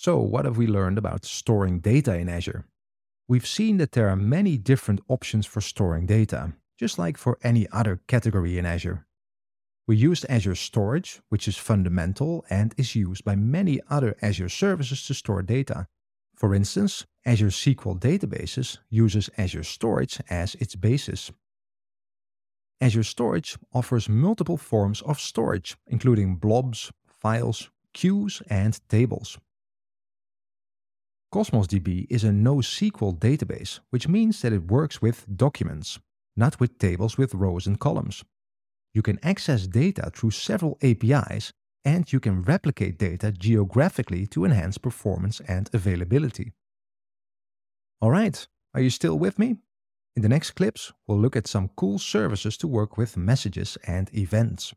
So, what have we learned about storing data in Azure? We've seen that there are many different options for storing data, just like for any other category in Azure. We used Azure Storage, which is fundamental and is used by many other Azure services to store data. For instance, Azure SQL Databases uses Azure Storage as its basis. Azure Storage offers multiple forms of storage, including blobs, files, queues, and tables. Cosmos DB is a NoSQL database, which means that it works with documents, not with tables with rows and columns. You can access data through several APIs, and you can replicate data geographically to enhance performance and availability. Alright, are you still with me? In the next clips, we'll look at some cool services to work with messages and events.